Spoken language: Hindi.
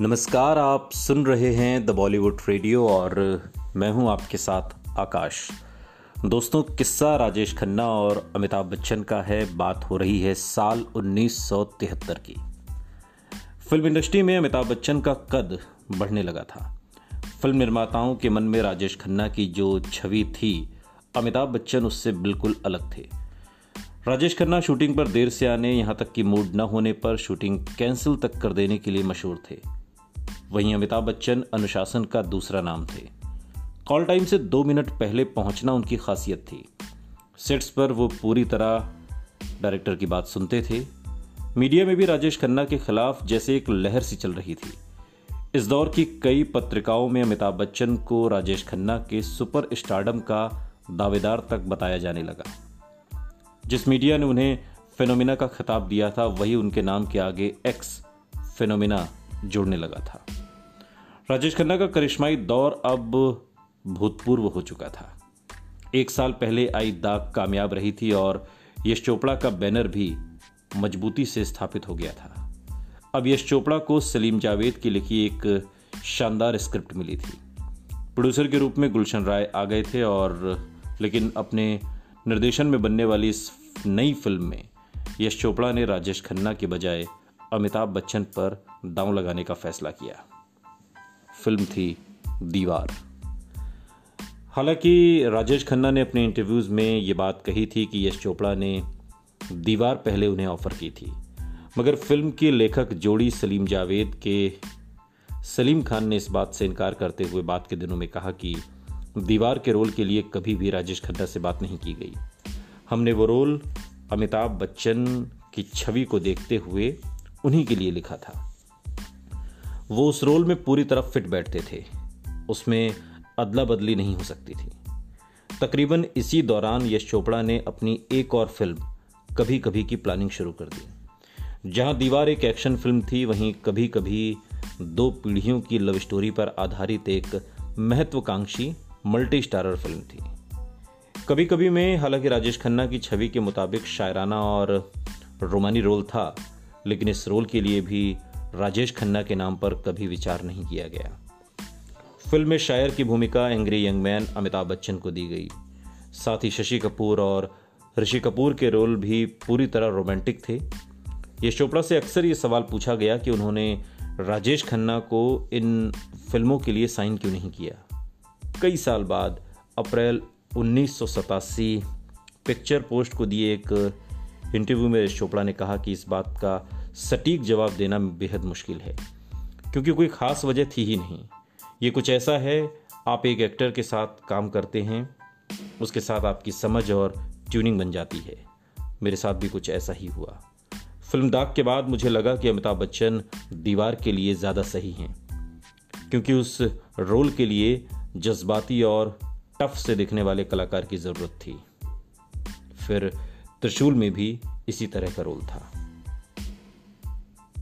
नमस्कार, आप सुन रहे हैं द बॉलीवुड रेडियो और मैं हूँ आपके साथ आकाश। दोस्तों, किस्सा राजेश खन्ना और अमिताभ बच्चन का है, बात हो रही है साल 1973 की। फ़िल्म इंडस्ट्री में अमिताभ बच्चन का कद बढ़ने लगा था। फ़िल्म निर्माताओं के मन में राजेश खन्ना की जो छवि थी, अमिताभ बच्चन उससे बिल्कुल अलग थे। राजेश खन्ना शूटिंग पर देर से आने, यहाँ तक कि मूड न होने पर शूटिंग कैंसिल तक कर देने के लिए मशहूर थे। वहीं अमिताभ बच्चन अनुशासन का दूसरा नाम थे। कॉल टाइम से दो मिनट पहले पहुँचना उनकी खासियत थी। सेट्स पर वो पूरी तरह डायरेक्टर की बात सुनते थे। मीडिया में भी राजेश खन्ना के खिलाफ जैसे एक लहर सी चल रही थी। इस दौर की कई पत्रिकाओं में अमिताभ बच्चन को राजेश खन्ना के सुपर स्टार्डम का दावेदार तक बताया जाने लगा। जिस मीडिया ने उन्हें फेनोमिना का खिताब दिया था, वही उनके नाम के आगे एक्स फेनोमिना जुड़ने लगा था। राजेश खन्ना का करिश्माई दौर अब भूतपूर्व हो चुका था। एक साल पहले आई दाग कामयाब रही थी और यश चोपड़ा का बैनर भी मजबूती से स्थापित हो गया था। अब यश चोपड़ा को सलीम जावेद की लिखी एक शानदार स्क्रिप्ट मिली थी। प्रोड्यूसर के रूप में गुलशन राय आ गए थे और लेकिन अपने निर्देशन में बनने वाली इस नई फ़िल्म में यश चोपड़ा ने राजेश खन्ना के बजाय अमिताभ बच्चन पर दांव लगाने का फैसला किया। फ़िल्म थी दीवार। हालाँकि राजेश खन्ना ने अपने इंटरव्यूज़ में ये बात कही थी कि यश चोपड़ा ने दीवार पहले उन्हें ऑफ़र की थी। मगर फ़िल्म के लेखक जोड़ी सलीम जावेद के सलीम खान ने इस बात से इनकार करते हुए बात के दिनों में कहा कि दीवार के रोल के लिए कभी भी राजेश खन्ना से बात नहीं की गई। हमने वो रोल अमिताभ बच्चन की छवि को देखते हुए उन्हीं के लिए लिखा था। वो उस रोल में पूरी तरह फिट बैठते थे। उसमें अदला बदली नहीं हो सकती थी। तकरीबन इसी दौरान यश चोपड़ा ने अपनी एक और फ़िल्म कभी कभी की प्लानिंग शुरू कर दी। जहाँ दीवार एक एक्शन फ़िल्म थी, वहीं कभी कभी दो पीढ़ियों की लव स्टोरी पर आधारित एक महत्वाकांक्षी मल्टी स्टारर फ़िल्म थी। कभी कभी में, हालाँकि राजेश खन्ना की छवि के मुताबिक शायराना और रोमानी रोल था, लेकिन इस रोल के लिए भी राजेश खन्ना के नाम पर कभी विचार नहीं किया गया। फ़िल्म में शायर की भूमिका angry young man Amitabh Bachchan को दी गई। साथ ही शशि कपूर और ऋषि कपूर के रोल भी पूरी तरह रोमांटिक थे। यश चोपड़ा से अक्सर ये सवाल पूछा गया कि उन्होंने राजेश खन्ना को इन फ़िल्मों के लिए साइन क्यों नहीं किया। कई साल बाद, अप्रैल उन्नीस सौ सतासी, पिक्चर पोस्ट को दिए एक इंटरव्यू में यश चोपड़ा ने कहा कि इस बात का सटीक जवाब देना बेहद मुश्किल है, क्योंकि कोई ख़ास वजह थी ही नहीं। ये कुछ ऐसा है, आप एक एक्टर के साथ काम करते हैं, उसके साथ आपकी समझ और ट्यूनिंग बन जाती है। मेरे साथ भी कुछ ऐसा ही हुआ। फ़िल्म दाग के बाद मुझे लगा कि अमिताभ बच्चन दीवार के लिए ज़्यादा सही हैं, क्योंकि उस रोल के लिए जज्बाती और टफ से दिखने वाले कलाकार की ज़रूरत थी। फिर त्रिशूल में भी इसी तरह का रोल था।